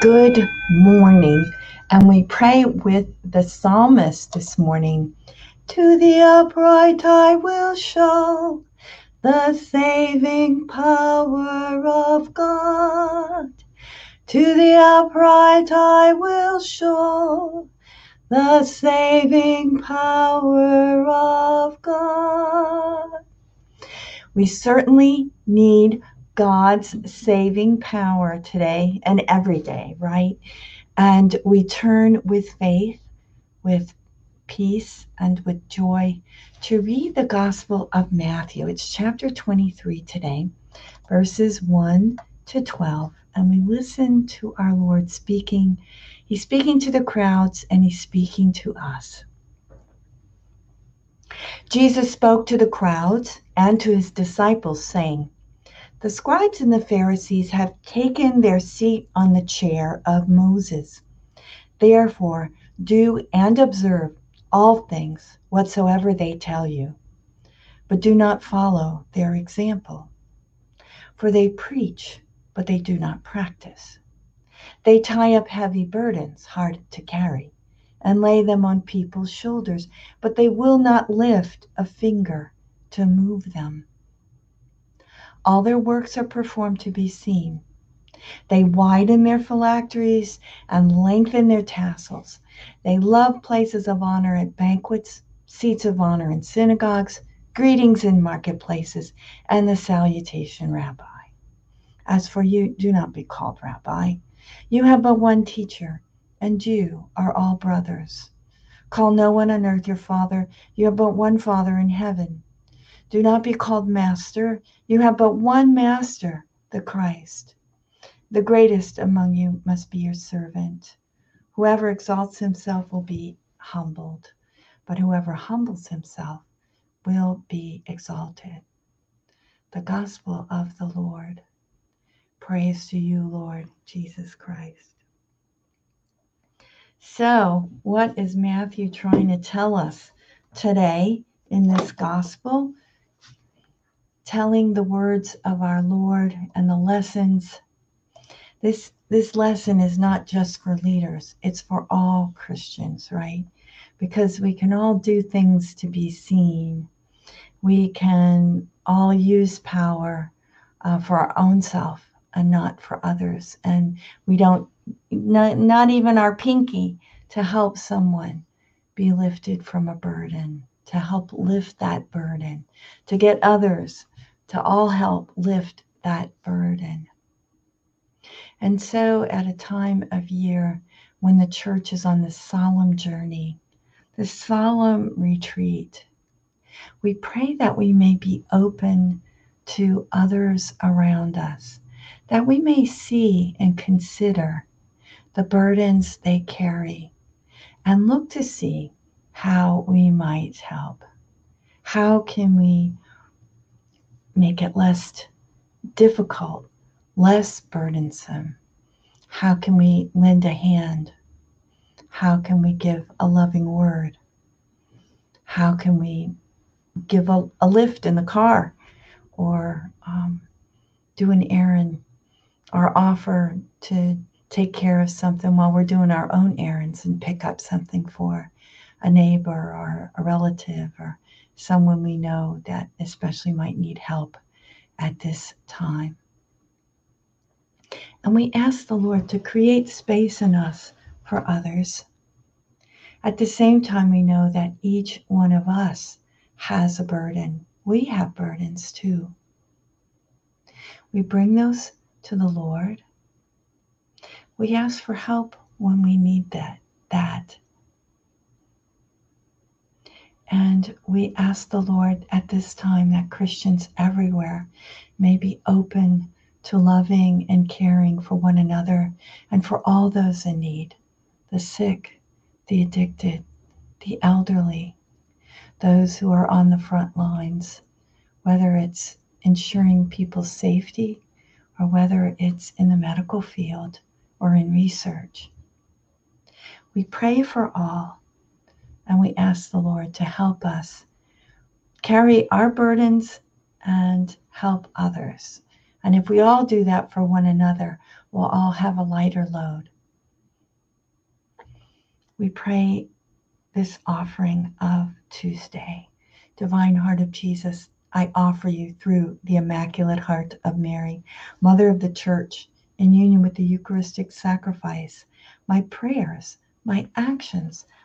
Good morning. And we pray with the psalmist this morning. To the upright I will show the saving power of God. To the upright I will show the saving power of God. We certainly need God's saving power today and every day, right? And we turn with faith, with peace, and with joy to read the Gospel of Matthew. It's chapter 23 today, verses 1 to 12. And we listen to our Lord speaking. He's speaking to the crowds and he's speaking to us. Jesus spoke to the crowds and to his disciples, saying, The scribes and the Pharisees have taken their seat on the chair of Moses. Therefore, do and observe all things whatsoever they tell you, but do not follow their example. For they preach, but they do not practice. They tie up heavy burdens, hard to carry and lay them on people's shoulders, but they will not lift a finger to move them. All their works are performed to be seen. They widen their phylacteries and lengthen their tassels. They love places of honor at banquets, seats of honor in synagogues, greetings in marketplaces, and the salutation, Rabbi. As for you, do not be called Rabbi. You have but one teacher and you are all brothers. Call no one on earth your father. You have but one Father in heaven. Do not be called master. You have but one master, the Christ. The greatest among you must be your servant. Whoever exalts himself will be humbled, but whoever humbles himself will be exalted. The gospel of the Lord. Praise to you, Lord Jesus Christ. So, what is Matthew trying to tell us today in this gospel? Telling the words of our Lord and the lessons. This this lesson is not just for leaders, it's for all Christians, right? Because we can all do things to be seen. We can all use power uh, for our own self and not for others. And we don't not, not even our pinky to help someone be lifted from a burden, to help lift that burden, to get others to all help lift that burden. And so, at a time of year when the church is on this solemn journey, this solemn retreat, we pray that we may be open to others around us, that we may see and consider the burdens they carry, and look to see how we might help. How can we make it less difficult, less burdensome? How can we lend a hand? How can we give a loving word? How can we give a, a lift in the car or um, do an errand or offer to take care of something while we're doing our own errands and pick up something for a neighbor or a relative or someone we know that especially might need help at this time. And we ask the Lord to create space in us for others. At the same time, we know that each one of us has a burden. We have burdens too. We bring those to the Lord we ask for help when we need that. that. And we ask the Lord at this time that Christians everywhere may be open to loving and caring for one another and for all those in need the sick, the addicted, the elderly, those who are on the front lines, whether it's ensuring people's safety or whether it's in the medical field or in research. We pray for all and we ask the Lord to help us carry our burdens and help others And if we all do that for one another, we'll all have a lighter load. We pray this offering of Tuesday. Divine Heart of Jesus, I offer you through the Immaculate Heart of Mary, Mother of the Church, in union with the Eucharistic sacrifice, my prayers, my actions,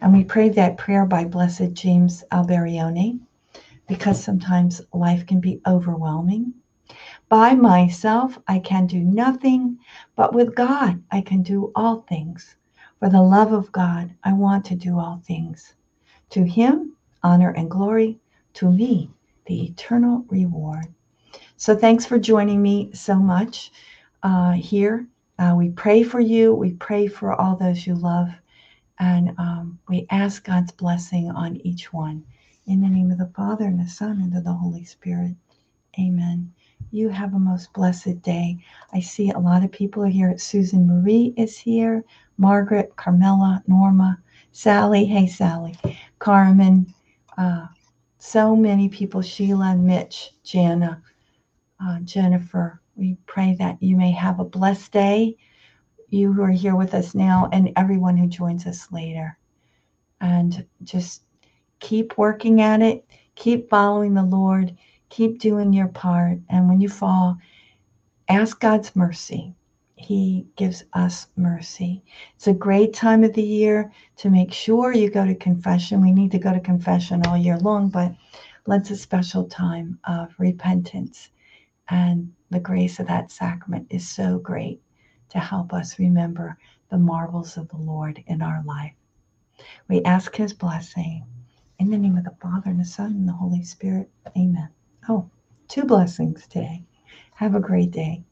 And we pray that prayer by Blessed James Alberione, because sometimes life can be overwhelming. By myself, I can do nothing, but with God, I can do all things. For the love of God, I want to do all things. To Him, honor and glory. To me, the eternal reward. So thanks for joining me so much uh, here. Uh, we pray for you. We pray for all those you love. And um, we ask God's blessing on each one. In the name of the Father, and the Son, and of the Holy Spirit. Amen. You have a most blessed day. I see a lot of people are here. Susan Marie is here. Margaret, Carmela, Norma, Sally. Hey, Sally. Carmen. Uh, so many people. Sheila, Mitch, Jana, uh, Jennifer. We pray that you may have a blessed day. You who are here with us now, and everyone who joins us later. And just keep working at it, keep following the Lord, keep doing your part. And when you fall, ask God's mercy. He gives us mercy. It's a great time of the year to make sure you go to confession. We need to go to confession all year long, but let's a special time of repentance. And the grace of that sacrament is so great to help us remember the marvels of the Lord in our life. We ask his blessing. In the name of the Father, and the Son, and the Holy Spirit. Amen. Oh, two blessings today. Have a great day.